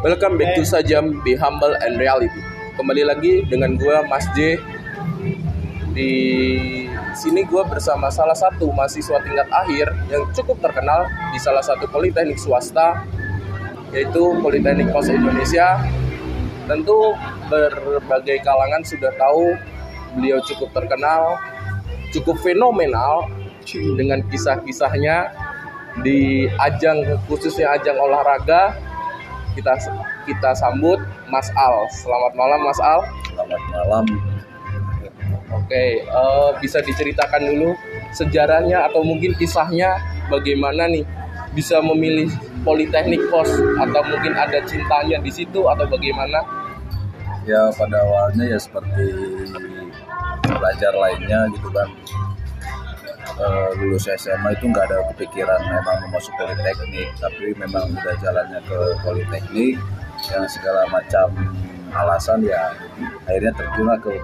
Welcome back to Sajam Be Humble and Reality. Kembali lagi dengan gue Mas J. Di sini gue bersama salah satu mahasiswa tingkat akhir yang cukup terkenal di salah satu politeknik swasta yaitu Politeknik Pos Indonesia. Tentu berbagai kalangan sudah tahu beliau cukup terkenal, cukup fenomenal dengan kisah-kisahnya di ajang khususnya ajang olahraga kita kita sambut Mas Al. Selamat malam Mas Al. Selamat malam. Oke, uh, bisa diceritakan dulu sejarahnya atau mungkin kisahnya bagaimana nih bisa memilih Politeknik Pos atau mungkin ada cintanya di situ atau bagaimana? Ya pada awalnya ya seperti belajar lainnya gitu kan. Uh, lulus SMA itu nggak ada kepikiran memang mau masuk politeknik, tapi memang udah jalannya ke politeknik yang segala macam alasan ya akhirnya terjunlah ke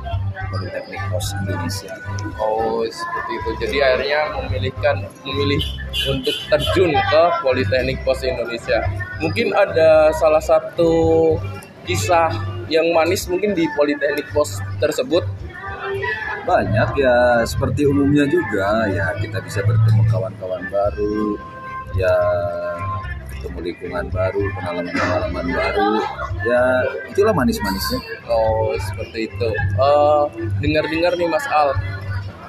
Politeknik Pos Indonesia. Oh seperti itu. Jadi akhirnya memilihkan memilih untuk terjun ke Politeknik Pos Indonesia. Mungkin ada salah satu kisah yang manis mungkin di Politeknik Pos tersebut. Banyak ya seperti umumnya juga ya kita bisa bertemu kawan-kawan baru ya ketemu lingkungan baru, pengalaman-pengalaman baru. Ya itulah manis-manisnya. Oh, seperti itu. Uh, dengar-dengar nih Mas Al,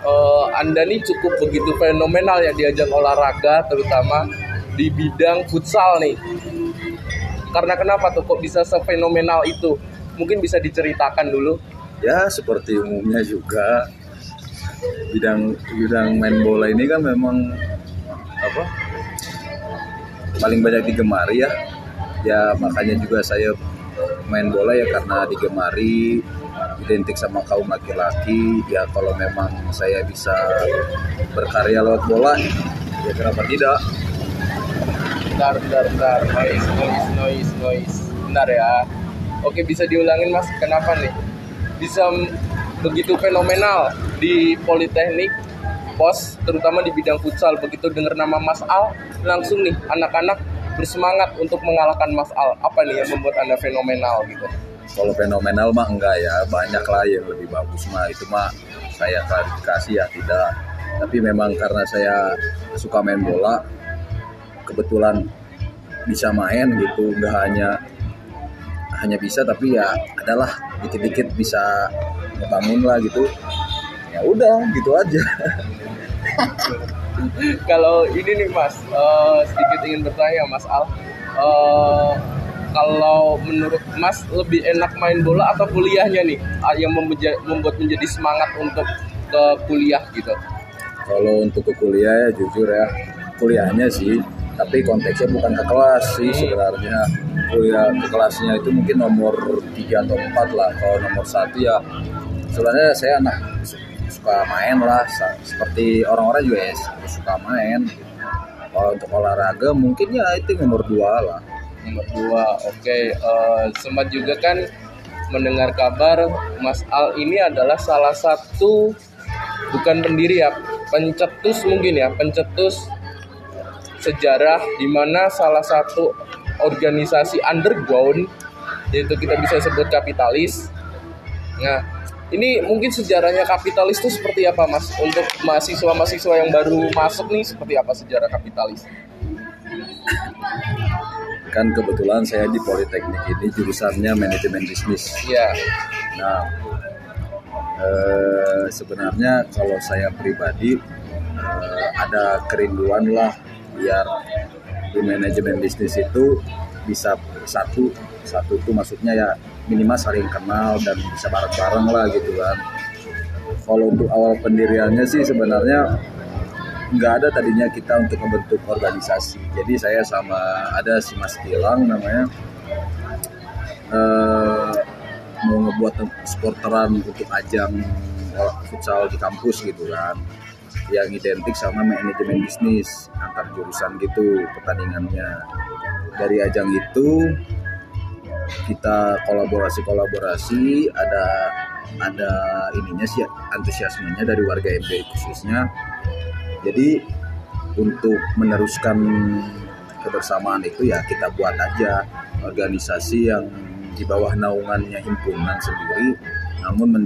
uh, Anda nih cukup begitu fenomenal ya diajak olahraga, terutama di bidang futsal nih. Karena kenapa tuh kok bisa sefenomenal itu? Mungkin bisa diceritakan dulu. Ya seperti umumnya juga. Bidang bidang main bola ini kan memang apa paling banyak digemari ya. Ya makanya juga saya main bola ya karena digemari identik sama kaum laki-laki. Ya kalau memang saya bisa berkarya lewat bola ya kenapa tidak? Bentar bentar bentar. Noise noise noise noise. Bentar ya. Oke bisa diulangin mas. Kenapa nih bisa begitu fenomenal di Politeknik pos terutama di bidang futsal. Begitu dengar nama Mas Al langsung nih anak-anak bersemangat untuk mengalahkan Mas Al. Apa nih yang membuat anda fenomenal gitu? Kalau fenomenal mah enggak ya banyak lah yang lebih bagus mah. Itu mah saya klarifikasi ya tidak. Tapi memang karena saya suka main bola kebetulan bisa main gitu. Nggak hanya hanya bisa tapi ya adalah dikit-dikit bisa bangun lah gitu ya udah gitu aja kalau ini nih Mas, uh, sedikit ingin bertanya Mas Al. Uh, kalau menurut Mas lebih enak main bola atau kuliahnya nih yang membuat menjadi semangat untuk ke kuliah gitu? Kalau untuk ke kuliah ya jujur ya kuliahnya sih, tapi konteksnya bukan ke kelas sih sebenarnya. Kuliah ke kelasnya itu mungkin nomor 3 atau 4 lah. Kalau nomor satu ya sebenarnya saya anak suka main lah seperti orang-orang juga ya suka main kalau untuk olahraga mungkin ya itu nomor dua lah nomor dua oke okay. uh, eh, sempat juga kan mendengar kabar Mas Al ini adalah salah satu bukan pendiri ya pencetus mungkin ya pencetus sejarah di mana salah satu organisasi underground yaitu kita bisa sebut kapitalis. Nah ini mungkin sejarahnya kapitalis itu seperti apa mas? Untuk mahasiswa-mahasiswa yang baru masuk nih seperti apa sejarah kapitalis? Kan kebetulan saya di politeknik ini jurusannya manajemen bisnis. Ya nah eh, sebenarnya kalau saya pribadi eh, ada kerinduan lah biar di manajemen bisnis itu bisa satu satu itu maksudnya ya minimal saling kenal dan bisa bareng-bareng lah gitu kan. Kalau untuk awal pendiriannya sih sebenarnya nggak ada tadinya kita untuk membentuk organisasi. Jadi saya sama ada si Mas Gilang namanya. Uh, mau ngebuat supporteran untuk ajang futsal di kampus gitu kan yang identik sama manajemen bisnis antar jurusan gitu pertandingannya. Dari ajang itu kita kolaborasi-kolaborasi ada ada ininya sih antusiasmenya dari warga MB khususnya. Jadi untuk meneruskan kebersamaan itu ya kita buat aja organisasi yang di bawah naungannya himpunan sendiri namun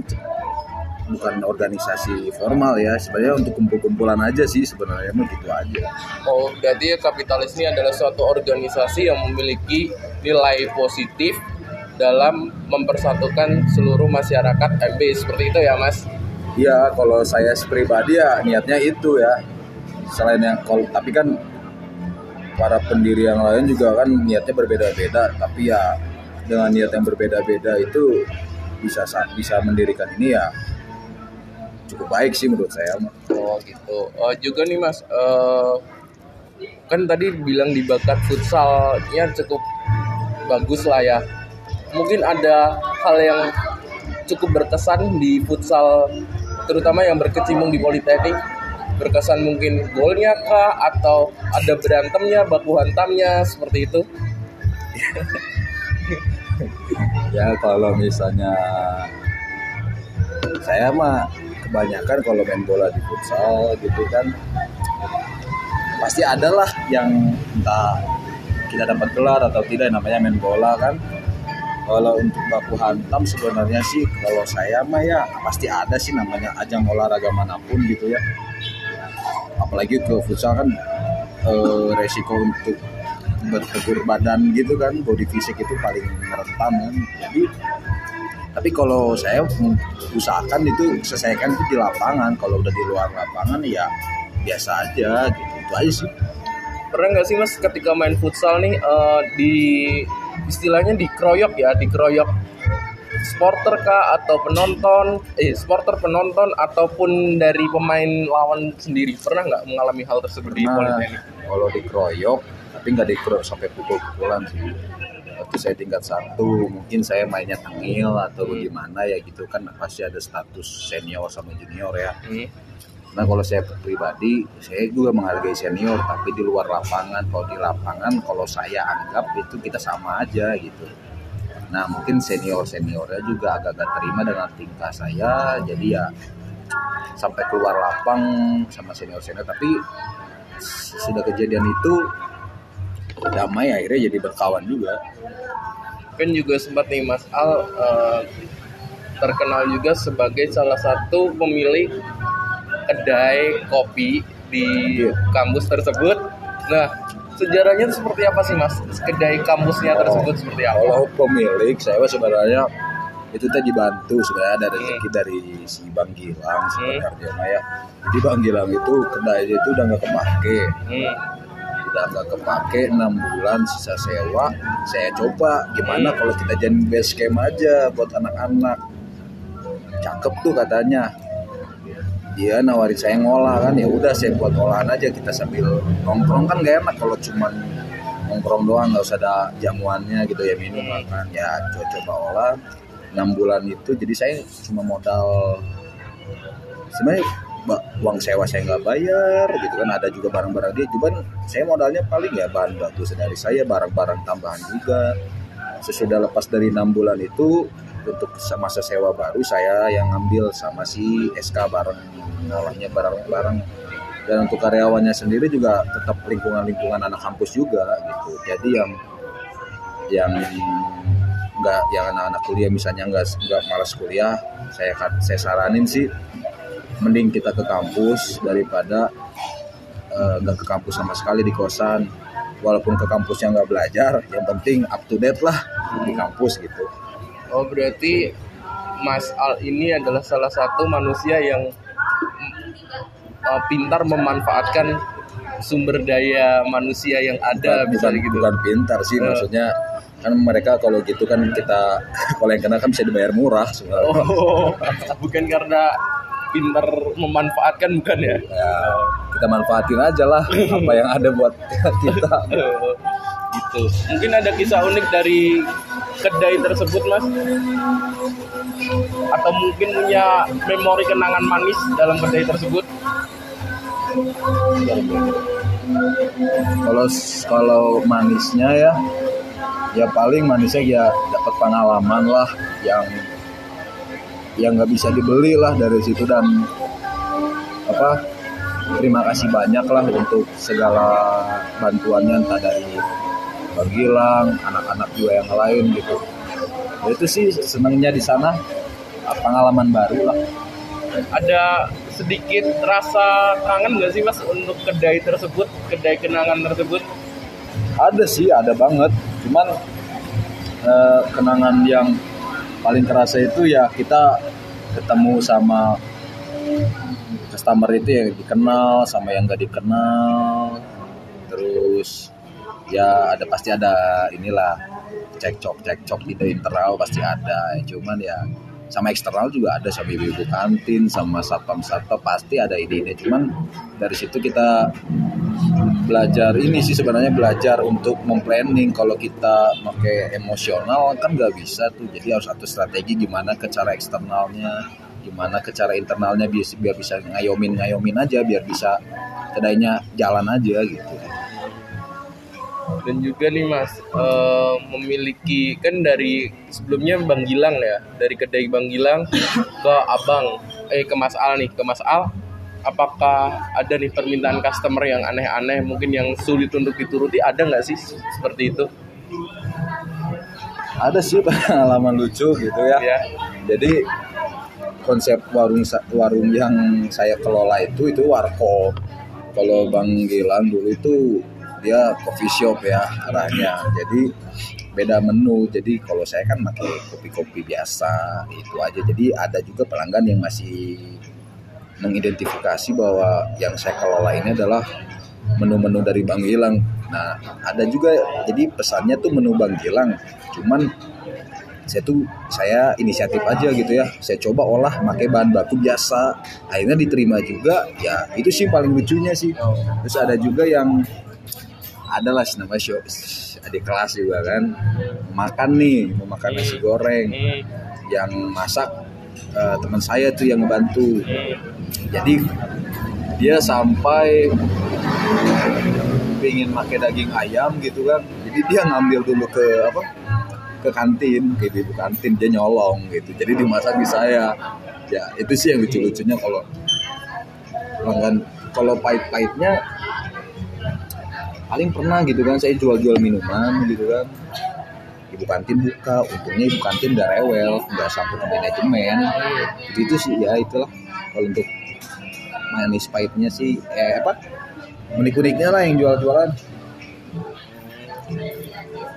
bukan organisasi formal ya sebenarnya untuk kumpul-kumpulan aja sih sebenarnya mah gitu aja Oh, berarti ya kapitalis ini adalah suatu organisasi yang memiliki nilai positif dalam mempersatukan seluruh masyarakat MB seperti itu ya, Mas. Iya, kalau saya pribadi ya niatnya itu ya. Selain yang kalau tapi kan para pendiri yang lain juga kan niatnya berbeda-beda, tapi ya dengan niat yang berbeda-beda itu bisa sa- bisa mendirikan ini ya cukup baik sih menurut saya. Oh, gitu. Oh, juga nih, Mas. eh, kan tadi bilang di bakat futsalnya cukup bagus lah ya. Mungkin ada hal yang cukup berkesan di futsal terutama yang berkecimpung di politeknik berkesan mungkin golnya kah atau ada berantemnya baku hantamnya seperti itu Ya kalau misalnya saya mah kebanyakan kalau main bola di futsal gitu kan pasti ada lah yang entah kita dapat gelar atau tidak namanya main bola kan. Kalau untuk baku hantam sebenarnya sih kalau saya mah ya pasti ada sih namanya ajang olahraga mana pun gitu ya. Apalagi ke futsal kan eh, resiko untuk bertegur badan gitu kan body fisik itu paling rentan kan. Jadi tapi kalau saya usahakan itu selesaikan itu di lapangan. Kalau udah di luar lapangan ya biasa aja gitu. Itu aja sih. Pernah nggak sih mas ketika main futsal nih eh, di istilahnya dikeroyok ya? Dikeroyok supporter kah atau penonton? Eh supporter penonton ataupun dari pemain lawan sendiri? Pernah nggak mengalami hal tersebut di Nah, politeknik? Kalau dikeroyok tapi nggak dikeroyok sampai pukul-pukulan sih waktu saya tingkat satu mungkin saya mainnya tengil atau Hmm. gimana ya gitu kan pasti ada status senior sama junior ya Hmm. Nah kalau saya pribadi, saya juga menghargai senior, tapi di luar lapangan, kalau di lapangan, kalau saya anggap itu kita sama aja gitu. Nah mungkin senior seniornya juga agak-agak terima dengan tingkah saya, jadi ya sampai keluar lapang sama senior senior, tapi sudah kejadian itu damai akhirnya jadi berkawan juga. kan juga sempat nih Mas Al eh, terkenal juga sebagai salah satu pemilik kedai kopi di Iya. kampus tersebut. Nah, sejarahnya itu seperti apa sih Mas? Kedai kampusnya tersebut seperti apa? Kalau pemilik saya sebenarnya itu teh dibantu sebenarnya ada rezeki Hmm. dari si Bang Gilang sebenarnya mah ya. Jadi Bang Gilang itu kedainya itu udah nggak kepake, Hmm. Udah nggak kepake enam bulan sisa sewa. Saya coba gimana Hmm. kalau kita jadi base camp aja buat anak-anak. Cakep tuh katanya. Dia nawarin saya ngolah kan ya udah saya buat olahan aja kita sambil nongkrong kan gak enak kalau cuman nongkrong doang nggak usah ada jamuannya gitu ya minum makan ya coba coba olah enam bulan itu jadi saya cuma modal sebenarnya uang sewa saya nggak bayar gitu kan. Ada juga barang-barang dia. Cuman saya modalnya paling ya bahan baku dari saya barang-barang tambahan juga. Sesudah lepas dari enam bulan itu untuk masa sewa baru saya yang ngambil sama si SK bareng ngolahnya barang-barang. Dan untuk karyawannya sendiri juga tetap lingkungan-lingkungan anak kampus juga gitu. Jadi yang yang nggak yang anak-anak kuliah misalnya nggak nggak malas kuliah saya saya saranin sih mending kita ke kampus daripada eh, nggak ke kampus sama sekali di kosan walaupun ke kampusnya nggak belajar yang penting up to date lah di kampus gitu Oh, berarti Mas Al ini adalah salah satu manusia yang uh, pintar memanfaatkan sumber daya manusia yang ada bukan, bisa bukan, gitu. bukan pintar sih Eh. maksudnya kan mereka kalau gitu kan kita kalau yang kena kan bisa dibayar murah sebenarnya Oh, bukan karena pintar memanfaatkan bukan ya? ya kita manfaatin aja lah apa yang ada buat kita gitu. Mungkin ada kisah unik dari kedai tersebut, Mas? Atau mungkin punya memori kenangan manis dalam kedai tersebut? kalau kalau manisnya ya ya paling manisnya ya dapat pengalaman lah yang yang nggak bisa dibeli lah dari situ dan apa terima kasih banyak lah untuk segala bantuannya entah dari Bang Gilang anak-anak juga yang lain gitu. Ya, itu sih senangnya di sana pengalaman baru lah. Ada sedikit rasa kangen gak sih mas untuk kedai tersebut kedai kenangan tersebut? Ada sih ada banget. Cuman eh, kenangan yang paling kerasa itu ya kita ketemu sama customer itu yang dikenal sama yang gak dikenal. Terus ya ada pasti ada inilah cekcok cekcok gitu internal pasti ada. Cuman ya sama eksternal juga ada sama ibu-ibu kantin sama satpam satpam pasti ada ide-ide. Cuman dari situ kita belajar ini sih sebenarnya belajar untuk memplanning. Kalau kita pakai emosional kan nggak bisa tuh. Jadi harus satu strategi gimana ke cara eksternalnya gimana ke cara internalnya biar, biar bisa ngayomin ngayomin aja biar bisa kedainya jalan aja gitu dan juga nih mas uh, memiliki kan dari sebelumnya Bang Gilang ya dari kedai Bang Gilang ke Abang eh ke Mas Al nih. Ke Mas Al apakah ada nih permintaan customer yang aneh-aneh mungkin yang sulit untuk dituruti? Ada nggak sih seperti itu? Ada sih pengalaman lucu gitu ya, ya. jadi konsep warung warung yang saya kelola itu itu warkop. Kalau Bang Gilang dulu itu dia coffee shop ya arahnya. Jadi beda menu. Jadi kalau saya kan pakai kopi-kopi biasa itu aja. Jadi ada juga pelanggan yang masih mengidentifikasi bahwa yang saya kelola ini adalah menu-menu dari Bang Gilang. Nah ada juga jadi pesannya tuh menu Bang Gilang. Cuman saya tuh saya inisiatif aja gitu ya. Saya coba olah pakai bahan baku biasa. Akhirnya diterima juga. Ya itu sih paling lucunya sih. Terus ada juga yang adalah nama show adik kelas juga kan. Makan nih mau makan nasi goreng. Yang masak uh, teman saya tuh yang ngebantu. Jadi dia sampai ingin pakai daging ayam gitu kan. Jadi dia ngambil dulu ke apa? Ke kantin ke ibu kantin. Dia nyolong gitu. Jadi dimasak di saya. Ya itu sih yang lucu-lucunya kalau kalau pahit-pahitnya paling pernah gitu kan saya jual-jual minuman gitu kan. Ibu kantin buka untungnya ibu kantin udah rewel nggak sampai ke manajemen. Itu sih ya itulah. Kalau untuk manis pahitnya sih eh apa? Unik-uniknya lah yang jual-jualan.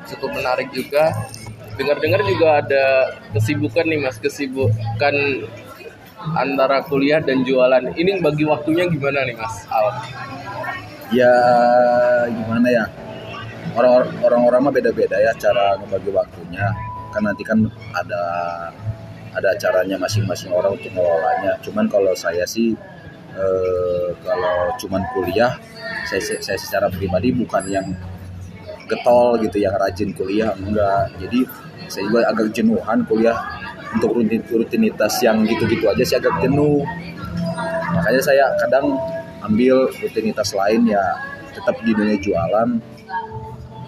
Cukup menarik juga. Dengar-dengar juga ada kesibukan nih mas. Kesibukan antara kuliah dan jualan. Ini bagi waktunya gimana nih mas? Al ya gimana ya? Orang-orang mah beda-beda ya cara membagi waktunya. Kan nanti kan ada ada caranya masing-masing orang untuk mengelolanya cuman kalau saya sih eh, kalau cuman kuliah saya, saya secara pribadi bukan yang getol gitu yang rajin kuliah enggak. Jadi saya juga agak jenuhan kuliah untuk rutinitas yang gitu-gitu aja sih agak jenuh. Makanya saya kadang ambil rutinitas lain ya tetap di dunia jualan.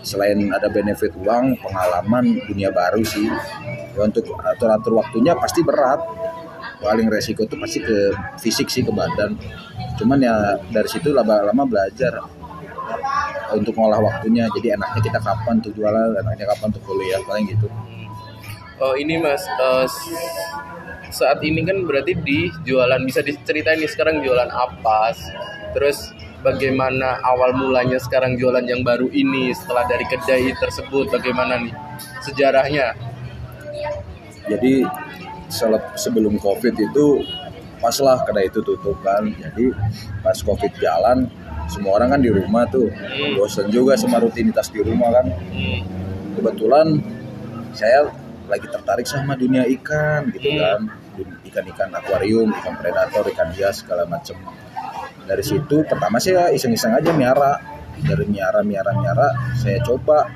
Selain ada benefit uang pengalaman dunia baru sih. Ya, untuk atur-atur waktunya pasti berat. Paling resiko itu pasti ke fisik sih ke badan. Cuman ya dari situ lama-lama belajar untuk ngolah waktunya. Jadi enaknya kita kapan tuh jualan enaknya kapan tuh kuliah paling gitu. Oh ini mas uh, saat ini kan berarti di jualan bisa diceritain nih sekarang jualan apa terus bagaimana awal mulanya sekarang jualan yang baru ini setelah dari kedai tersebut bagaimana nih sejarahnya? Jadi sebelum covid itu pas lah kedai itu tutup kan. Jadi pas covid jalan semua orang kan di rumah tuh. Hmm. bosan juga sama rutinitas di rumah kan. Hmm. kebetulan saya lagi tertarik sama dunia ikan gitu hmm. kan ikan-ikan akuarium ikan predator ikan hias segala macam dari situ pertama saya iseng-iseng aja miara dari miara miara miara saya coba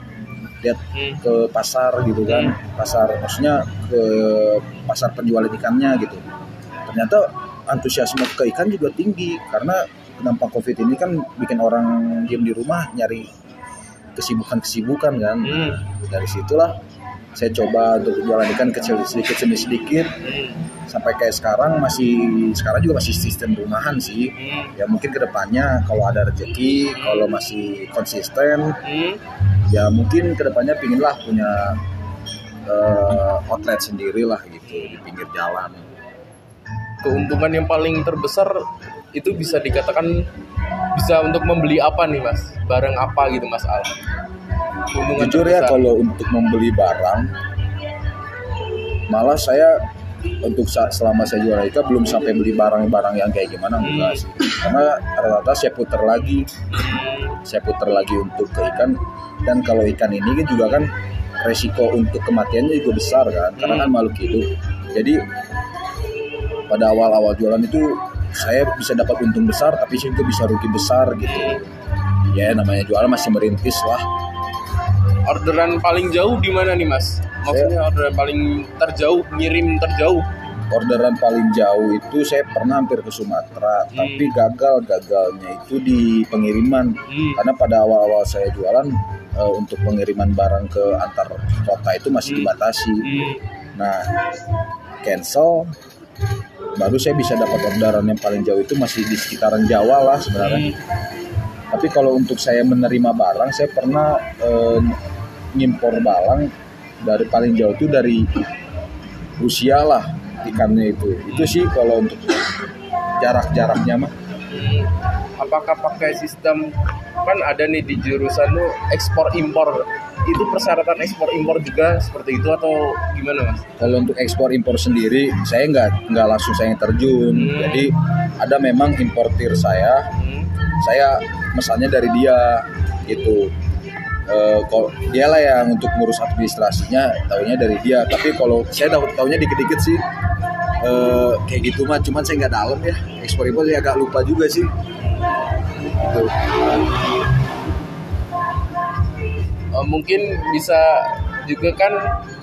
lihat hmm. ke pasar gitu kan hmm. pasar maksudnya ke pasar penjualan ikannya gitu ternyata antusiasme ke ikan juga tinggi karena dampak covid ini kan bikin orang diem di rumah nyari kesibukan-kesibukan kan hmm. dari situlah saya coba untuk jualan ikan kecil sedikit demi sedikit. Sampai kayak sekarang masih sekarang juga masih sistem rumahan sih. Ya mungkin ke depannya kalau ada rezeki kalau masih konsisten ya mungkin ke depannya pinginlah punya eh, outlet sendiri lah gitu di pinggir jalan. Keuntungan yang paling terbesar itu bisa dikatakan bisa untuk membeli apa nih mas? Barang apa gitu mas Al jujur ya kalau untuk membeli barang malah saya untuk selama saya jual ikan belum sampai beli barang-barang yang kayak gimana enggak sih. Karena rata-rata saya putar lagi. Saya putar lagi untuk ke ikan. Dan kalau ikan ini juga kan resiko untuk kematiannya juga besar kan karena kan makhluk hidup. Jadi pada awal-awal jualan itu saya bisa dapat untung besar tapi saya juga bisa rugi besar gitu. Ya namanya jualan masih merintis lah orderan paling jauh di mana nih mas maksudnya orderan paling terjauh ngirim terjauh orderan paling jauh itu saya pernah hampir ke Sumatera Hmm. tapi gagal gagalnya itu di pengiriman Hmm. karena pada awal-awal saya jualan eh, untuk pengiriman barang ke antar kota itu masih Hmm. dibatasi Hmm. nah cancel baru saya bisa dapat orderan yang paling jauh itu masih di sekitaran Jawa lah sebenarnya Hmm. tapi kalau untuk saya menerima barang saya pernah eh, ngimpor barang dari paling jauh itu dari Rusia lah ikannya itu itu sih kalau untuk jarak-jaraknya mah apakah pakai sistem kan ada nih di jurusan lu ekspor impor itu persyaratan ekspor impor juga seperti itu atau gimana mas? kalau untuk ekspor impor sendiri saya nggak nggak langsung saya terjun Hmm. jadi ada memang importir saya Hmm. saya mesannya dari dia gitu Eh, kalau dia lah yang untuk ngurus administrasinya tahunya dari dia tapi kalau saya tahu tahunya dikit-dikit sih eh, kayak gitu mah cuman saya nggak dalam ya ekspor impor saya agak lupa juga sih Gitu. Eh, mungkin bisa juga kan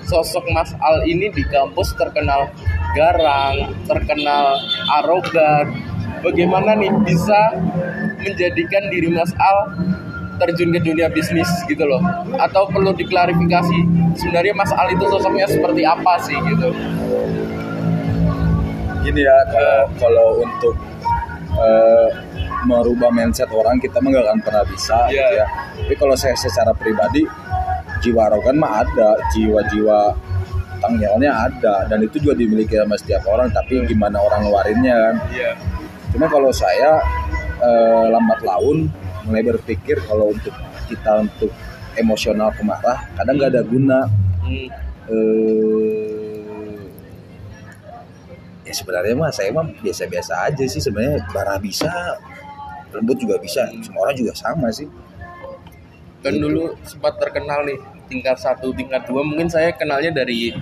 sosok Mas Al ini di kampus terkenal garang, terkenal arogan. Bagaimana nih bisa menjadikan diri Mas Al terjun ke dunia bisnis gitu loh? Atau perlu diklarifikasi sebenarnya Mas Al itu sosoknya seperti apa sih gitu? gini ya kalau kalau untuk eh, merubah mindset orang kita mah nggak akan pernah bisa Iya. gitu ya tapi kalau saya secara pribadi jiwa arogan mah ada jiwa-jiwa tanggalnya ada dan itu juga dimiliki sama setiap orang tapi gimana orang ngeluarinnya kan Iya. cuma kalau saya eh, lambat laun mulai berpikir kalau untuk kita untuk emosional kemarah kadang nggak ada guna. Hmm. eh ya sebenarnya mah saya mah biasa-biasa aja sih sebenarnya bara bisa lembut juga bisa semua orang juga sama sih. Kan dulu sempat terkenal nih tingkat satu tingkat dua mungkin saya kenalnya dari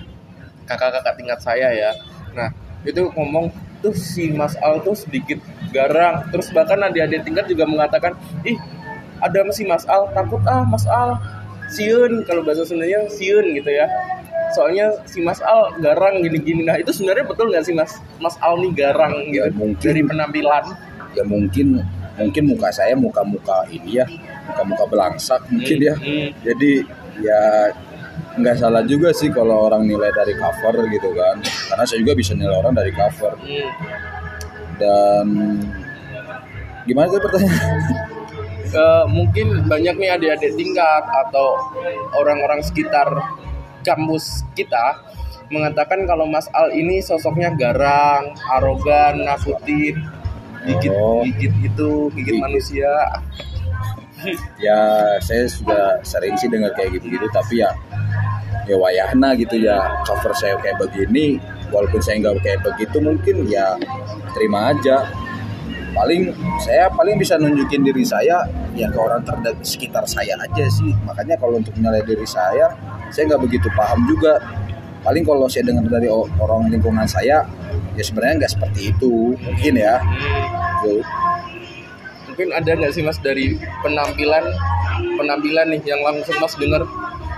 kakak-kakak tingkat saya ya. Nah itu ngomong tuh si Mas Al tuh sedikit garang. Terus bahkan adik-adik tingkat juga mengatakan ih ada si Mas Al takut ah Mas Al siun. Kalau bahasa Sundanya siun gitu ya. Soalnya si Mas Al garang gini-gini. Nah itu sebenarnya betul nggak sih Mas? Mas Al nih garang gitu Ya, mungkin. dari penampilan. Ya mungkin mungkin muka saya muka-muka ini ya muka-muka belangsak mungkin ya. Hmm. jadi ya nggak salah juga sih kalau orang nilai dari cover gitu kan karena saya juga bisa nilai orang dari cover dan gimana tuh pertanyaan Eh, mungkin banyak nih adik-adik tingkat atau orang-orang sekitar kampus kita mengatakan kalau Mas Al ini sosoknya garang, arogan, nakutin, gigit Oh. gigit itu, gigit Gigit. manusia. ya saya sudah sering sih dengar kayak gitu-gitu tapi ya ya wayahna gitu ya. Cover saya kayak begini walaupun saya nggak kayak begitu mungkin ya terima aja. Paling saya paling bisa nunjukin diri saya ya ke orang terdekat sekitar saya aja sih. Makanya kalau untuk menilai diri saya saya nggak begitu paham juga. Paling kalau saya dengar dari orang lingkungan saya ya sebenarnya nggak seperti itu. Mungkin ya. Gitu. Mungkin ada nggak sih Mas dari penampilan penampilan nih yang langsung Mas dengar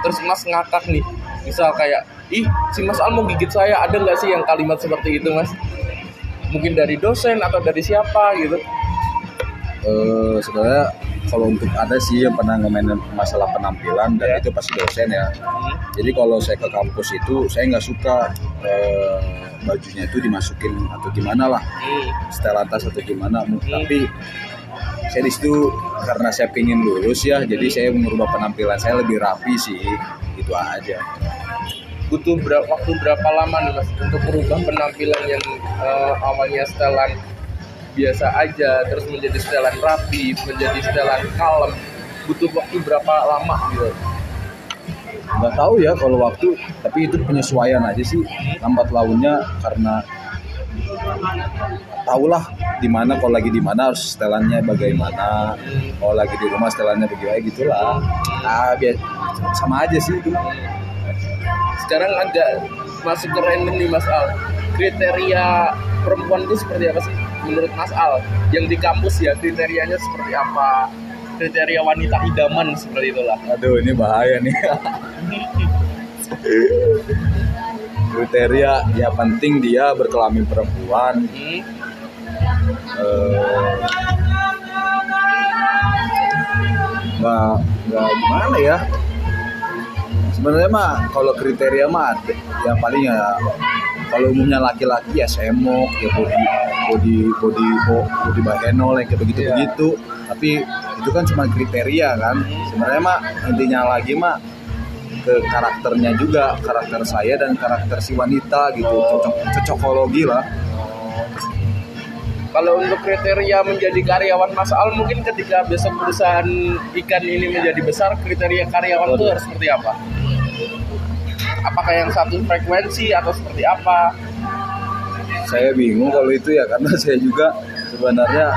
terus Mas ngakak nih. Misal kayak, ih si Mas Al mau gigit saya, ada nggak sih yang kalimat seperti itu Mas? Mungkin dari dosen atau dari siapa gitu. Eh, sebenarnya kalau untuk ada sih yang pernah ngomongin masalah penampilan dan Ya. itu pasti dosen ya. Hmm. Jadi kalau saya ke kampus itu saya nggak suka eh, bajunya itu dimasukin atau gimana lah Hmm. setel atas atau gimana. Tapi saya di situ karena saya pingin lulus ya jadi saya merubah penampilan saya lebih rapi sih itu aja. Butuh berapa waktu berapa lama nih mas untuk merubah penampilan yang uh, awalnya setelan biasa aja terus menjadi setelan rapi menjadi setelan kalem? Butuh waktu berapa lama gitu? Nggak tahu ya kalau waktu tapi itu penyesuaian aja sih lambat launnya karena tahulah di mana kalau lagi di mana harus setelannya bagaimana kalau lagi di rumah setelannya bagaimana gitulah. Nah biar sama aja sih itu. Sekarang ada masuk ke random nih Mas Al. Kriteria perempuan itu seperti apa sih menurut Mas Al? Yang di kampus ya kriterianya seperti apa? Kriteria wanita idaman seperti itulah. Aduh ini bahaya nih. Kriteria ya penting dia berkelamin perempuan. Hmm. Uh, nggak nggak gimana ya? Sebenarnya mah kalau kriteria mah yang paling ya kalau umumnya laki-laki ya semok ya body body body body bahenol yang kayak begitu begitu yeah. tapi itu kan cuma kriteria kan. Sebenarnya mah intinya lagi mah ke karakternya juga karakter saya dan karakter si wanita gitu. Cocok cocokologi lah kalau untuk kriteria menjadi karyawan Mas Al mungkin ketika besok perusahaan ikan ini menjadi besar kriteria karyawan itu harus seperti apa? Apakah yang satu frekuensi atau seperti apa? Saya bingung kalau itu ya karena saya juga sebenarnya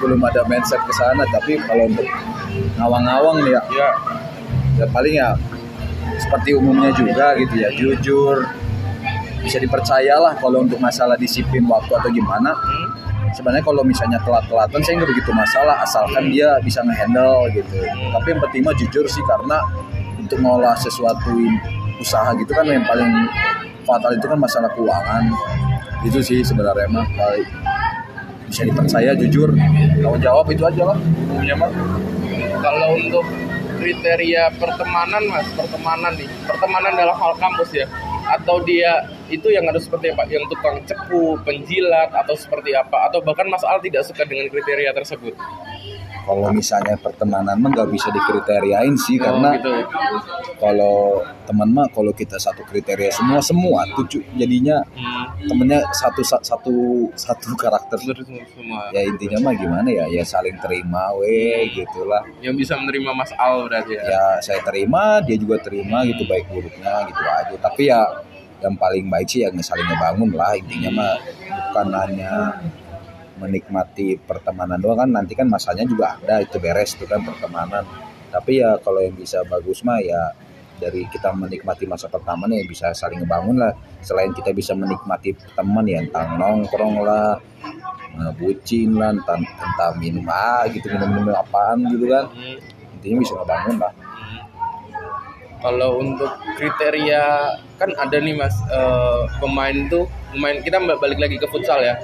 belum ada mindset ke sana tapi kalau untuk ngawang-ngawang ya, ya ya paling ya seperti umumnya juga gitu ya jujur bisa dipercayalah kalau untuk masalah disiplin waktu atau gimana hmm. Sebenarnya kalau misalnya telat-telatan saya nggak begitu masalah asalkan dia bisa ngehandle gitu. Tapi yang penting mah jujur sih karena untuk ngolah sesuatu usaha gitu kan yang paling fatal itu kan masalah keuangan. Itu sih sebenarnya mah bisa dipercaya jujur. Tanggung jawab itu aja lah. Ya mah kalau untuk kriteria pertemanan mas pertemanan nih. Pertemanan dalam hal kampus ya atau dia itu yang harus seperti apa? Yang tukang cepu penjilat atau seperti apa? Atau bahkan mas Al tidak suka dengan kriteria tersebut kalau misalnya pertemanan mah nggak bisa dikriteriain sih oh, karena gitu. kalau teman mah kalau kita satu kriteria semua semua tujuh jadinya hmm. temennya satu satu satu karakter semua. ya intinya mah gimana ya ya saling terima weh hmm. gitulah yang bisa menerima Mas Al berarti ya ya saya terima dia juga terima gitu baik buruknya gitu aja tapi ya yang paling baik sih yang saling ngebangun lah intinya mah bukan hanya menikmati pertemanan doang kan nanti kan masanya juga ada itu beres itu kan pertemanan. Tapi ya kalau yang bisa bagus mah ya dari kita menikmati masa pertama nih bisa saling ngebangun lah. Selain kita bisa menikmati teman ya entah nongkrong lah ngebucin lah entah, entah minum ah gitu minum minum apaan gitu kan. Intinya bisa ngebangun lah. Kalau untuk kriteria kan ada nih mas uh, pemain tuh pemain kita balik lagi ke futsal ya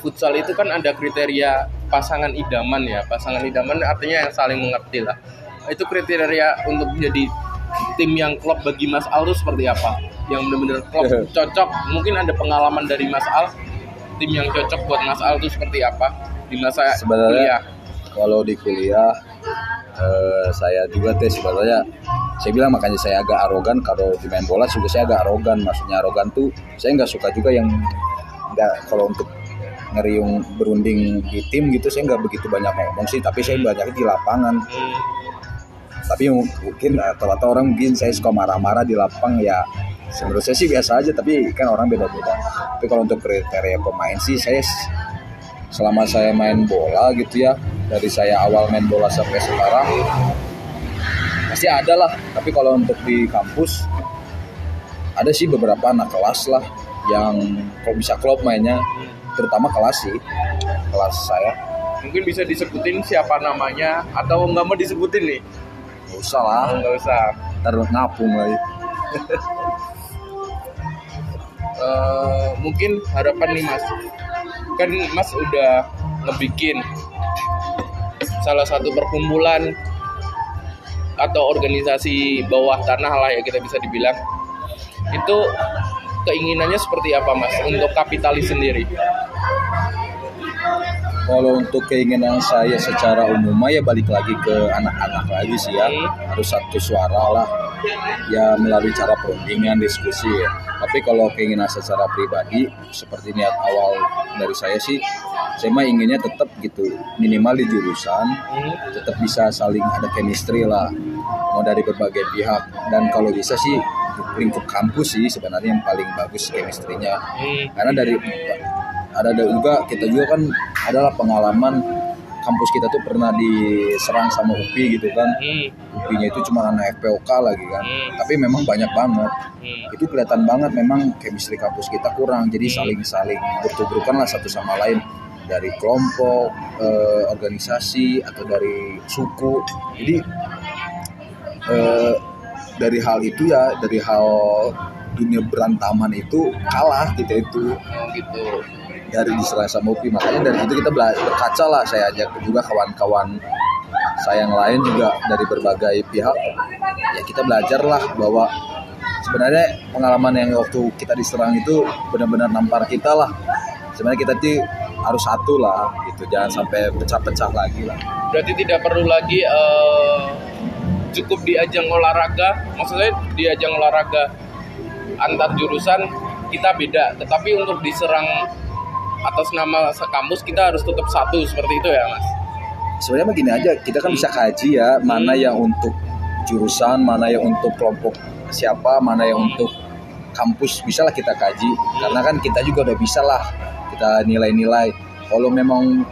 futsal itu kan ada kriteria pasangan idaman ya. Pasangan idaman artinya yang saling mengerti lah. Itu kriteria untuk menjadi tim yang klub bagi Mas Al itu seperti apa? Yang benar-benar klub cocok. Mungkin ada pengalaman dari Mas Al. Tim yang cocok buat Mas Al itu seperti apa? Di masa sebenarnya kuliah. kalau di kuliah eh, saya juga tes sebenarnya saya bilang makanya saya agak arogan. Kalau di main bola juga saya agak arogan. Maksudnya arogan tuh saya nggak suka juga yang nggak kalau untuk ngeriung berunding di tim gitu saya nggak begitu banyak ngomong sih tapi saya banyak di lapangan. Tapi mungkin atau orang mungkin saya suka marah-marah di lapang ya menurut saya sih biasa aja tapi kan orang beda-beda. Tapi kalau untuk kriteria pemain sih saya selama saya main bola gitu ya dari saya awal main bola sampai sekarang pasti ada lah. Tapi kalau untuk di kampus ada sih beberapa anak kelas lah yang kalau bisa klub mainnya terutama kelas sih. Kelas saya. Mungkin bisa disebutin siapa namanya atau nggak mau disebutin nih? Nggak usah lah. Nggak usah. Terus ngapung lagi. Uh, mungkin harapan nih mas. Kan mas udah ngebikin salah satu perkumpulan atau organisasi bawah tanah lah ya kita bisa dibilang. Itu keinginannya seperti apa mas untuk kapitalis sendiri Kalau untuk keinginan saya secara umum ya balik lagi ke anak-anak lagi sih ya. Harus satu suara lah. Ya melalui cara perundingan, diskusi ya. Tapi kalau keinginan secara pribadi seperti niat awal dari saya sih saya mah inginnya tetap gitu minimal di jurusan Hmm. tetap bisa saling ada chemistry lah mau dari berbagai pihak dan kalau bisa sih lingkup kampus sih sebenarnya yang paling bagus chemistry-nya Hmm. karena dari ada ada juga kita juga kan adalah pengalaman kampus kita tuh pernah diserang sama UPI gitu kan Hmm. UPI-nya itu cuma anak FPOK lagi kan Hmm. tapi memang banyak banget Hmm. itu kelihatan banget memang chemistry kampus kita kurang jadi saling saling bertubrukan lah satu sama lain dari kelompok eh, organisasi atau dari suku jadi eh, dari hal itu ya dari hal dunia berantaman itu kalah kita itu Oh, gitu. Dari diserang sama UPI makanya dari itu kita berkaca lah saya ajak juga kawan-kawan saya yang lain juga dari berbagai pihak. Ya kita belajar lah bahwa sebenarnya pengalaman yang waktu kita diserang itu benar-benar nampar kita lah. Sebenarnya kita tuh harus satu lah gitu. Jangan sampai pecah-pecah lagi lah. Berarti tidak perlu lagi eh, cukup di ajang olahraga, maksudnya di ajang olahraga antar jurusan kita beda, tetapi untuk diserang atas nama sekampus kita harus tetap satu seperti itu ya mas. sebenarnya begini aja kita kan bisa kaji ya mana Hmm. yang untuk jurusan mana yang untuk kelompok siapa mana yang untuk kampus bisa lah kita kaji. Karena kan kita juga udah bisa lah kita nilai-nilai. Kalau memang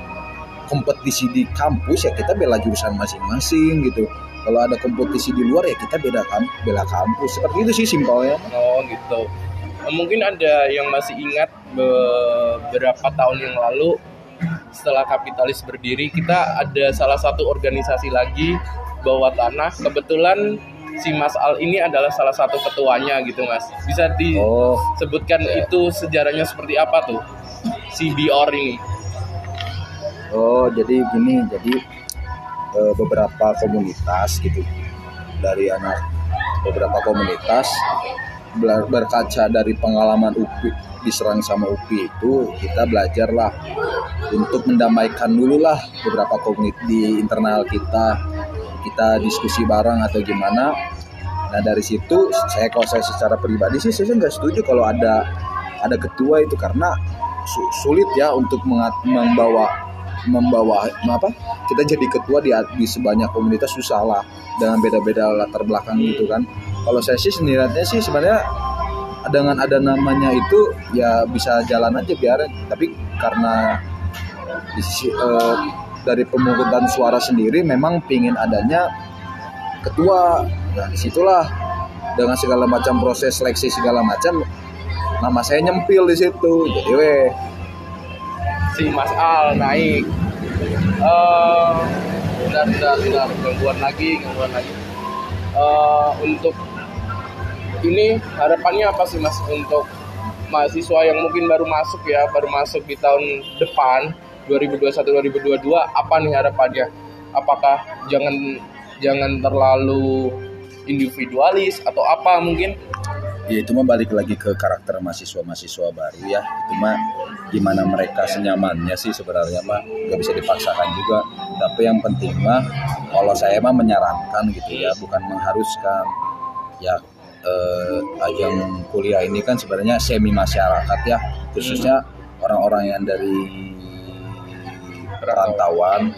kompetisi di kampus ya kita bela jurusan masing-masing gitu. Kalau ada kompetisi di luar ya kita beda kam bela kampus. Seperti itu sih simpelnya. Oh gitu. Mungkin ada yang masih ingat beberapa tahun yang lalu setelah kapitalis berdiri kita ada salah satu organisasi lagi bawah tanah. Kebetulan si Mas Al ini adalah salah satu ketuanya gitu Mas. Bisa oh disebutkan itu sejarahnya seperti apa tuh? Si Bior ini. Oh, jadi gini, jadi eh, beberapa komunitas gitu dari anak beberapa komunitas berkaca dari pengalaman UPI diserang sama UPI itu kita belajar lah untuk mendamaikan dulu lah beberapa komunitas di internal kita kita diskusi bareng atau gimana. Nah dari situ saya kalau saya secara pribadi sih saya nggak setuju kalau ada ada ketua itu karena su- sulit ya untuk mengat- membawa membawa apa kita jadi ketua di, di sebanyak komunitas susah lah dengan beda-beda latar belakang gitu kan kalau saya sih sendiriannya sih sebenarnya dengan ada namanya itu ya bisa jalan aja biarin tapi karena di sisi, eh, dari pemungutan suara sendiri memang pingin adanya ketua nah di situlah dengan segala macam proses seleksi segala macam nama saya nyempil di situ jadi weh Si Mas Al naik. Eh, bentar, bentar, bentar. Gangguan lagi, gangguan lagi. Eh, untuk ini harapannya apa sih Mas untuk mahasiswa yang mungkin baru masuk ya, baru masuk di tahun depan 2021-2022 apa nih harapannya? Apakah jangan jangan terlalu individualis atau apa mungkin? ya itu mah balik lagi ke karakter mahasiswa-mahasiswa baru ya itu mah gimana mereka senyamannya sih sebenarnya mah nggak bisa dipaksakan juga tapi yang penting mah kalau saya mah menyarankan gitu ya bukan mengharuskan ya eh, ajang kuliah ini kan sebenarnya semi masyarakat ya khususnya orang-orang yang dari perantauan.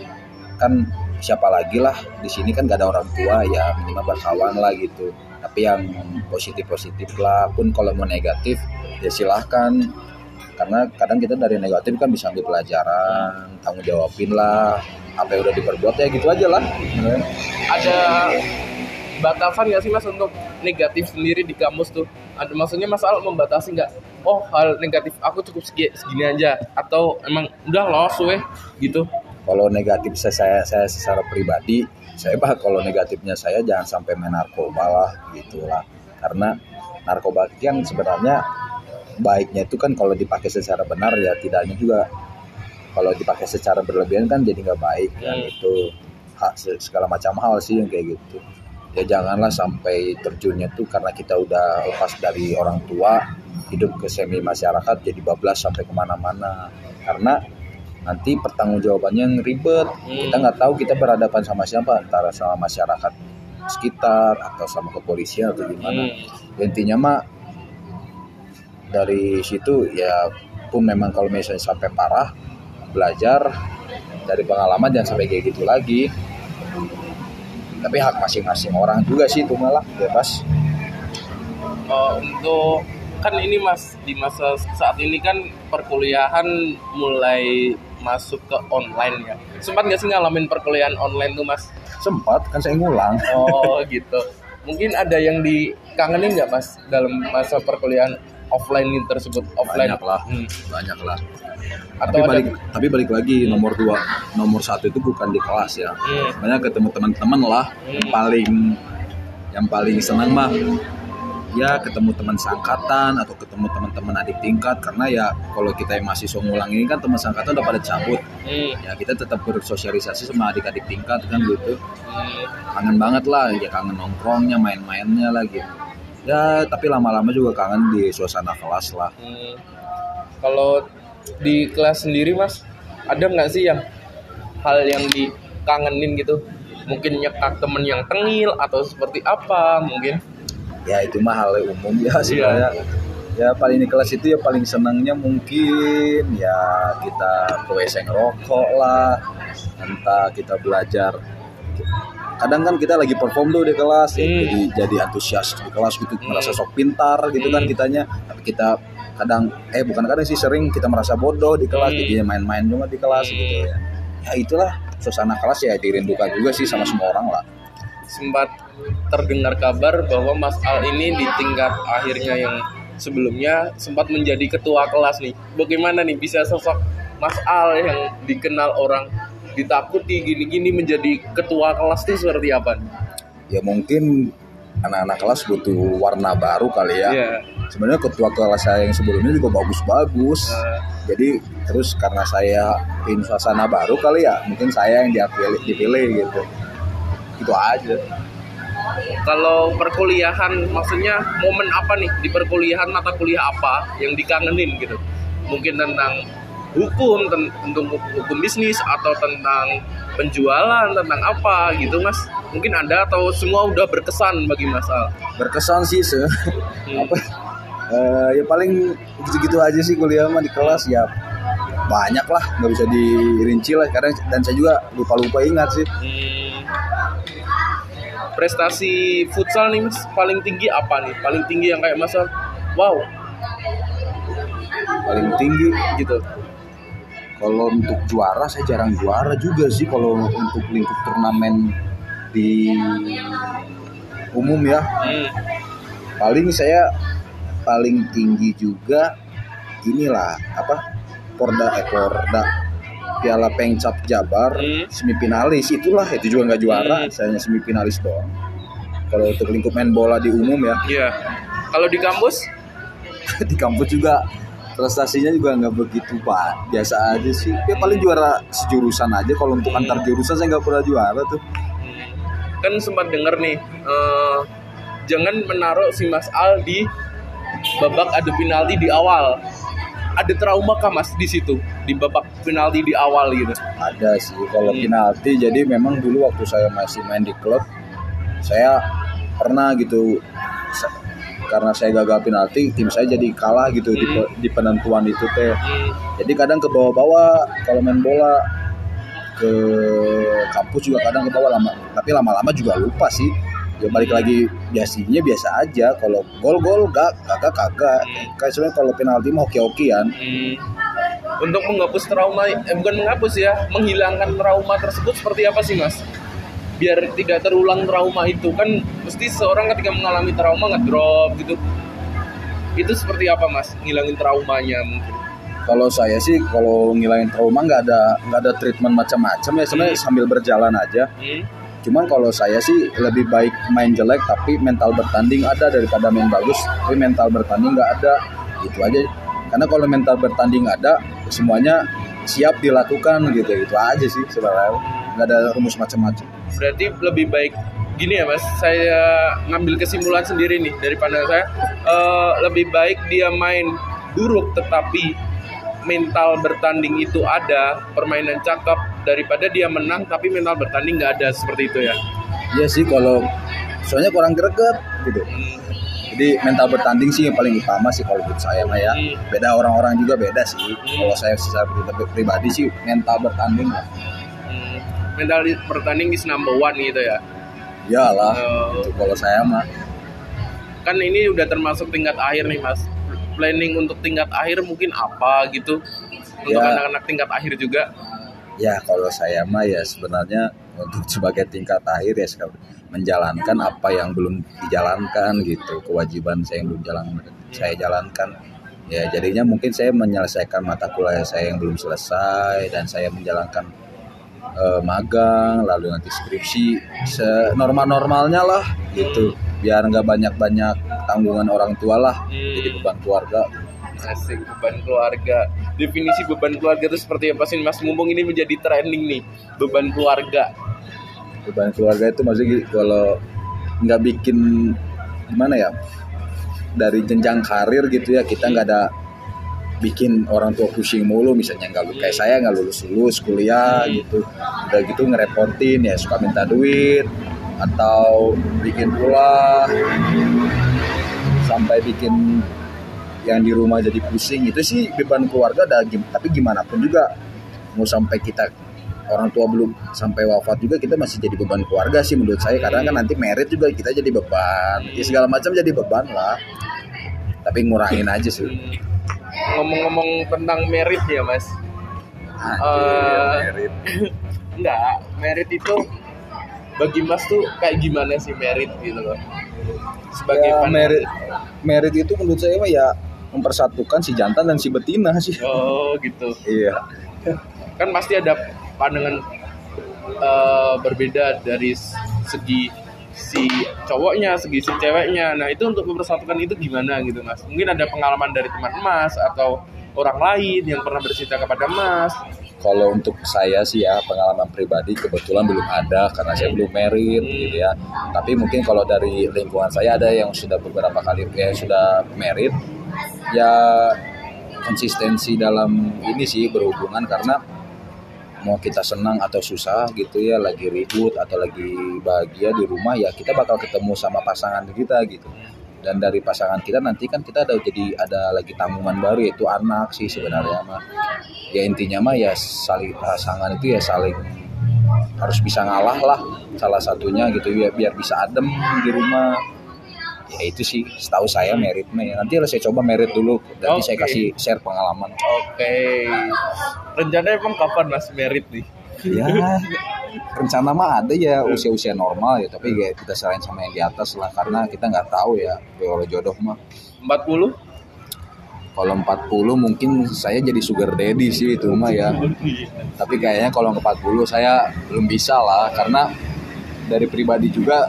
Kan siapa lagi lah di sini kan gak ada orang tua ya minimal berkawan lah gitu. Tapi yang positif positif lah pun kalau mau negatif ya silahkan. Karena kadang kita dari negatif kan bisa ambil pelajaran tanggung jawabin lah apa yang udah diperbuat ya gitu aja lah. Ada batasan nggak sih mas untuk negatif sendiri di kamus tuh? Ada maksudnya mas Al membatasi nggak? Oh hal negatif aku cukup segi- segini aja atau emang udah los weh gitu? kalau negatif saya, saya saya secara pribadi saya bah kalau negatifnya saya jangan sampai main narkoba lah gitulah karena narkoba kan sebenarnya baiknya itu kan kalau dipakai secara benar ya tidaknya juga kalau dipakai secara berlebihan kan jadi nggak baik kan Hmm. itu hak se- segala macam hal sih yang kayak gitu ya janganlah sampai terjunnya tuh karena kita udah lepas dari orang tua hidup ke semi masyarakat jadi bablas sampai ke mana-mana karena nanti pertanggungjawabannya yang ribet Hmm. kita nggak tahu kita berhadapan sama siapa antara sama masyarakat sekitar atau sama kepolisian atau gimana Hmm. intinya mah dari situ ya pun memang kalau misalnya sampai parah belajar dari pengalaman jangan sampai kayak gitu lagi tapi hak masing-masing orang juga sih itu malah bebas Oh, untuk kan ini mas di masa saat ini kan perkuliahan mulai masuk ke online ya. Sempat nggak sih ngalamin perkuliahan online tuh mas? sempat kan saya ngulang Oh gitu. Mungkin ada yang dikangenin nggak mas dalam masa perkuliahan offline ini tersebut offline? banyak lah Hmm. banyak lah Atau tapi ada balik tapi balik lagi nomor dua nomor satu itu bukan di kelas ya. Hmm. sebenarnya ketemu teman-teman lah yang paling yang paling senang mah ya ketemu teman sangkatan atau ketemu teman-teman adik tingkat. Karena ya kalau kita yang mahasiswa ngulang ini kan teman sangkatan udah pada cabut. Hmm. ya kita tetap bersosialisasi sama adik-adik tingkat kan gitu. Hmm. kangen banget lah ya kangen nongkrongnya main-mainnya lagi ya tapi lama-lama juga kangen di suasana kelas lah. Hmm. Kalau di kelas sendiri mas, ada nggak sih yang hal yang dikangenin gitu? Mungkin nyekak temen yang tengil atau seperti apa mungkin? ya itu mah hal umum ya sebenarnya ya paling di kelas itu ya paling senangnya mungkin ya kita ke WC ngerokok lah entah kita belajar kadang kan kita lagi perform tuh di kelas ya, Hmm. jadi jadi antusias di kelas gitu merasa sok pintar gitu kan Hmm. kitanya tapi kita kadang eh bukan kadang sih sering kita merasa bodoh di kelas Hmm. jadi main-main juga di kelas gitu ya ya itulah suasana kelas ya dirindukan juga sih sama semua orang lah Sempat terdengar kabar bahwa Mas Al ini di tingkat akhirnya yang sebelumnya sempat menjadi ketua kelas nih. Bagaimana nih bisa sosok Mas Al yang dikenal orang ditakuti gini-gini menjadi ketua kelas itu seperti apa? ya mungkin anak-anak kelas butuh warna baru kali ya. Iya. sebenarnya ketua kelas saya yang sebelumnya juga bagus-bagus. Eh, jadi terus karena saya ingin suasana baru kali ya mungkin saya yang dipilih dipilih gitu. Itu aja. Kalau perkuliahan maksudnya momen apa nih di perkuliahan mata kuliah apa yang dikangenin gitu? Mungkin tentang hukum, ten- tentang hukum bisnis atau tentang penjualan, tentang apa gitu mas? Mungkin ada atau semua udah berkesan bagi Mas Al? berkesan sih se Hmm. apa eh, ya paling gitu-gitu aja sih kuliah mah di kelas ya banyak lah nggak bisa dirinci lah karena dan saya juga lupa-lupa ingat sih Hmm. Prestasi futsal nih mas paling tinggi apa nih? Paling tinggi yang kayak Mas Al, wow paling tinggi gitu. Kalau untuk juara saya jarang juara juga sih kalau untuk lingkup turnamen di umum ya. Hmm. Paling saya paling tinggi juga inilah apa? Porda eh Porda Piala Pengcap Jabar Hmm. semifinalis itulah itu juga nggak juara, Hmm. saya hanya semifinalis doang. Kalau untuk lingkup main bola di umum ya Iya. Kalau di kampus? di kampus juga prestasinya juga nggak begitu pak. Biasa aja sih. Ya paling juara sejurusan aja. Kalau untuk antar jurusan saya nggak pernah juara tuh. Hmm. kan sempat denger nih eh, jangan menaruh si Mas Al di babak adu penalti di awal. Ada trauma kah Mas di situ? Di babak penalti di awal gitu? Ada sih. Kalau Hmm. penalti jadi memang dulu waktu saya masih main di klub saya pernah gitu karena saya gagal penalti tim saya jadi kalah gitu di, Hmm. di penentuan itu teh Hmm. jadi kadang ke bawah-bawah kalau main bola ke kampus juga kadang ke bawah lama tapi lama-lama juga lupa sih ya balik lagi biasanya biasa aja kalau gol gol gak kagak kagak kayak sebenarnya kalau penalti mah hoki hokian Hmm. untuk menghapus trauma eh, bukan menghapus ya menghilangkan trauma tersebut seperti apa sih Mas biar tidak terulang trauma itu. Kan mesti seorang ketika mengalami trauma ngedrop gitu. Itu seperti apa Mas ngilangin traumanya mungkin? Kalau saya sih kalau ngilangin trauma nggak ada nggak ada treatment macam-macam ya. Sebenarnya Hmm. sambil berjalan aja. Hmm. cuman kalau saya sih lebih baik main jelek tapi mental bertanding ada daripada main bagus tapi mental bertanding nggak ada. Itu aja. Karena kalau mental bertanding ada semuanya siap dilakukan gitu. Itu aja sih sebenarnya. Nggak ada rumus macam-macam Berarti lebih baik gini ya mas, saya ngambil kesimpulan sendiri nih dari pandangan saya, Eh, lebih baik dia main buruk tetapi mental bertanding itu ada, permainan cakep daripada dia menang tapi mental bertanding nggak ada seperti itu ya. Iya sih kalau soalnya kurang greget gitu. Hmm, Jadi mental bertanding sih yang paling utama sih kalau menurut saya mah ya. Hmm. Beda orang-orang juga beda sih. Kalau saya secara pri- pribadi sih mental bertanding lah. Mental bertanding is number one gitu ya. Iyalah. Itu kalau saya mah Kan ini udah termasuk tingkat akhir nih mas. Planning untuk tingkat akhir mungkin apa gitu? Untuk Ya. anak-anak tingkat akhir juga. ya kalau saya mah ya sebenarnya untuk sebagai tingkat akhir ya menjalankan apa yang belum dijalankan gitu kewajiban saya yang belum jalan saya jalankan ya jadinya mungkin saya menyelesaikan mata kuliah saya yang belum selesai dan saya menjalankan eh, magang lalu nanti skripsi senormal normalnya lah gitu biar nggak banyak banyak tanggungan orang tua lah Hmm. jadi beban keluarga Asik beban keluarga. Definisi beban keluarga itu seperti apa sih Mas? Mumpung ini menjadi trending nih, beban keluarga. beban keluarga itu maksudnya kalau nggak bikin gimana ya dari jenjang karir gitu ya kita nggak ada bikin orang tua pusing mulu misalnya nggak lu- kayak saya nggak lulus lulus kuliah gitu. Udah gitu ngerepotin ya suka minta duit atau bikin pula sampai bikin yang di rumah jadi pusing. Itu sih beban keluarga ada tapi gimana pun juga mau sampai kita orang tua belum sampai wafat juga kita masih jadi beban keluarga sih menurut saya. Karena kan nanti merit juga kita jadi beban. Ya segala macam jadi beban lah. Tapi ngurangin aja sih Ngomong-ngomong tentang merit ya Mas. Anjir, Eh, merit. Enggak, merit itu bagi Mas tuh kayak gimana sih merit gitu loh? Sebagai ya, merit merit itu menurut saya mah ya mempersatukan si jantan dan si betina sih Oh gitu. iya Kan pasti ada pandangan eh, berbeda dari s- segi cowoknya, segi si ceweknya. Nah itu untuk mempersatukan itu gimana gitu Mas? Mungkin ada pengalaman dari teman Mas atau orang lain yang pernah bercerita kepada Mas. kalau untuk saya sih ya pengalaman pribadi kebetulan belum ada karena saya belum merit gitu ya. Tapi mungkin kalau dari lingkungan saya ada yang sudah beberapa kali ya sudah merit ya konsistensi dalam ini sih berhubungan karena mau kita senang atau susah gitu ya lagi ribut atau lagi bahagia di rumah ya kita bakal ketemu sama pasangan kita gitu. Dan dari pasangan kita nanti kan kita ada jadi ada lagi tanggungan baru yaitu anak sih sebenarnya mah. Ya intinya mah ya saling pasangan itu ya saling harus bisa ngalah lah salah satunya gitu ya biar bisa adem di rumah. Ya itu sih setahu saya merit mah ya. Nanti lah saya coba merit dulu nanti saya Oke. kasih share pengalaman. Oke. Rencana emang kapan Mas merit nih? ya rencana mah ada ya usia-usia normal ya tapi ya kita serahin sama yang di atas lah karena kita nggak tahu ya kalau jodoh mah. 40? kalau 40 mungkin saya jadi sugar daddy sih itu mah ya. Tapi kayaknya kalau ke 40 saya belum bisa lah karena dari pribadi juga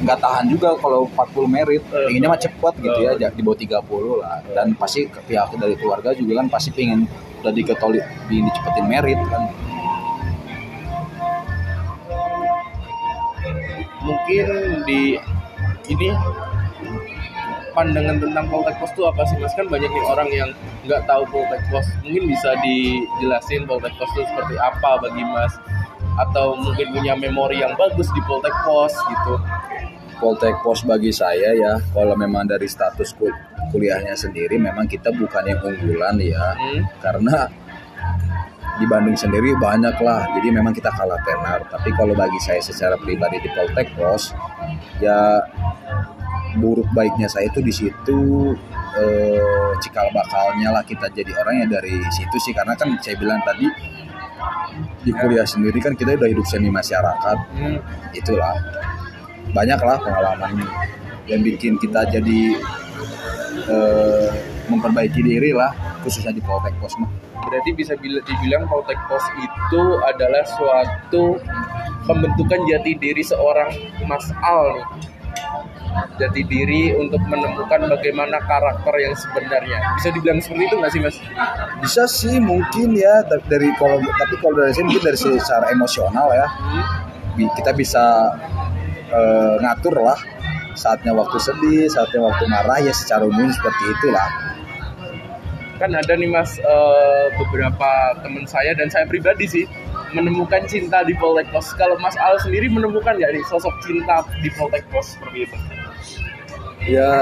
nggak tahan juga kalau 40 merit. Inginnya mah cepet gitu ya ja- di bawah 30 lah. Dan pasti pihak dari keluarga juga kan pasti pengen udah diketoli ingin dicepetin merit kan Mungkin di ini pandangan tentang Poltek Pos itu apa sih Mas? Kan banyak nih orang yang nggak tahu Poltek Pos. Mungkin bisa dijelasin Poltek Pos itu seperti apa bagi Mas? Atau mungkin punya memori yang bagus di Poltek Pos gitu. Poltek Pos bagi saya ya kalau memang dari status kul- kuliahnya sendiri memang kita bukan yang unggulan ya. Hmm? karena di Bandung sendiri banyak lah jadi memang kita kalah tenar. Tapi kalau bagi saya secara pribadi di Poltek Pos ya buruk baiknya saya itu di situ eh, cikal bakalnya lah kita jadi orang yang dari situ sih. Karena kan saya bilang tadi di kuliah sendiri kan kita udah hidup semi masyarakat. Hmm. itulah banyaklah pengalaman yang bikin kita jadi eh, memperbaiki diri lah khususnya di Poltek Pos mah Berarti bisa bila- dibilang Poltek Pos itu adalah suatu pembentukan jati diri seorang Mas Al nih. Jati diri untuk menemukan bagaimana karakter yang sebenarnya. Bisa dibilang seperti itu nggak sih Mas? bisa sih mungkin ya tapi dari kalau tapi kalau dari saya mungkin dari secara emosional ya Hmm? kita bisa eh, ngatur lah saatnya waktu sedih saatnya waktu marah ya secara umum seperti itulah kan ada nih mas eh, beberapa teman saya dan saya pribadi sih menemukan cinta di Poltek Pos. Kalau Mas Al sendiri menemukan nggak nih sosok cinta di Poltek Pos seperti itu? Ya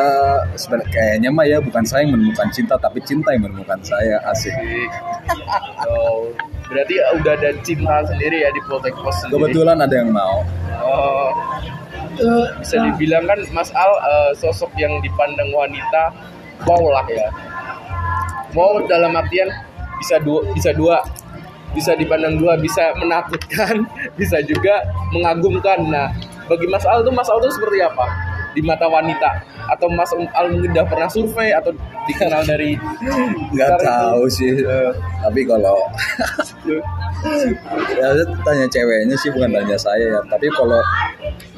sebenarnya kayaknya mah ya bukan saya yang menemukan cinta tapi cinta yang menemukan saya asik. Berarti udah ada cinta sendiri ya di Poltek Pos sendiri. Kebetulan ada yang mau. Oh, bisa dibilang kan Mas Al eh, sosok yang dipandang wanita wow lah ya. Wow dalam artian bisa dua, bisa dua, bisa dipandang dua, bisa menakutkan, bisa juga mengagumkan. Nah, bagi Mas Al tuh Mas Al tuh seperti apa di mata wanita? Atau Mas Al udah pernah survei atau dikenal dari Nggak tahu sih. Eh, Tapi kalau ya tanya ceweknya sih bukan tanya saya ya. Tapi kalau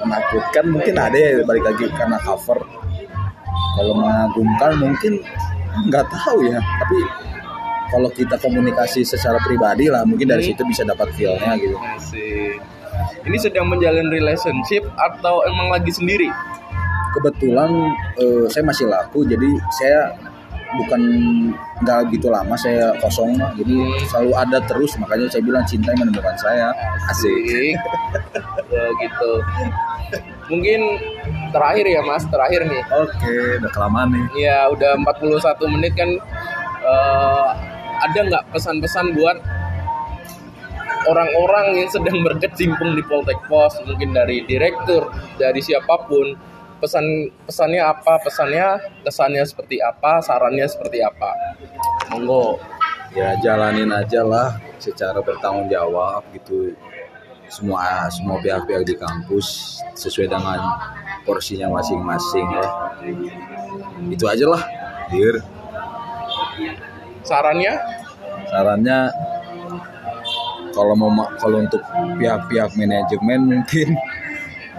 menakutkan mungkin ada ya balik lagi karena cover. Kalau mengagumkan mungkin nggak tahu ya. Tapi kalau kita komunikasi secara pribadi lah mungkin dari Hmm. situ bisa dapat feelnya gitu. Asik. Ini sedang menjalin relationship atau emang lagi sendiri? Kebetulan eh, saya masih laku jadi saya bukan nggak gitu lama saya kosong jadi selalu ada terus makanya saya bilang cinta yang menemukan saya asik. Ya, gitu. Mungkin terakhir ya Mas, terakhir nih. oke udah kelamaan nih Ya udah 41 menit kan eh, ada nggak pesan-pesan buat orang-orang yang sedang berkecimpung di Poltek Pos, mungkin dari direktur, dari siapa pun, pesan pesannya apa, pesannya kesannya seperti apa, sarannya seperti apa. Monggo. ya jalanin aja lah secara bertanggung jawab gitu. Semua semua pihak-pihak di kampus sesuai dengan porsinya masing-masing ya. Itu aja lah dir. Sarannya? Sarannya kalau mau ma- kalau untuk pihak-pihak manajemen mungkin.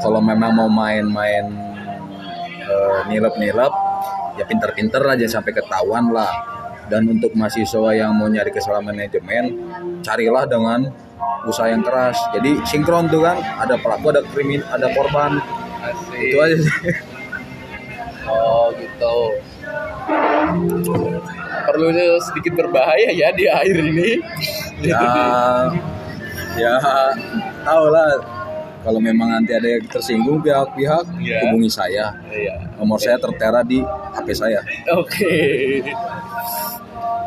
Kalau memang mau main-main nilep-nilep ya pinter-pinter aja sampai ketahuan lah dan untuk mahasiswa yang mau nyari kesalahan manajemen carilah dengan usaha yang keras jadi sinkron tuh kan ada pelaku ada krimin ada korban Asik. itu aja sih Oh gitu. Perlu sedikit berbahaya ya di air ini. ya ya tahu lah kalau memang nanti ada yang tersinggung pihak-pihak Ya. hubungi saya Iya. nomor saya tertera di HP saya Oke.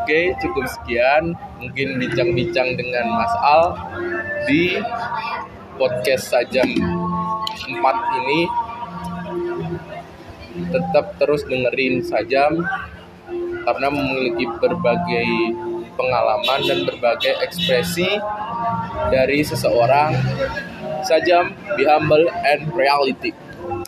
Oke, cukup sekian. Mungkin bincang-bincang dengan Mas Al di podcast Sajam 4 ini. Tetap terus dengerin Sajam karena memiliki berbagai pengalaman dan berbagai ekspresi dari seseorang. Sajam, be humble and reality.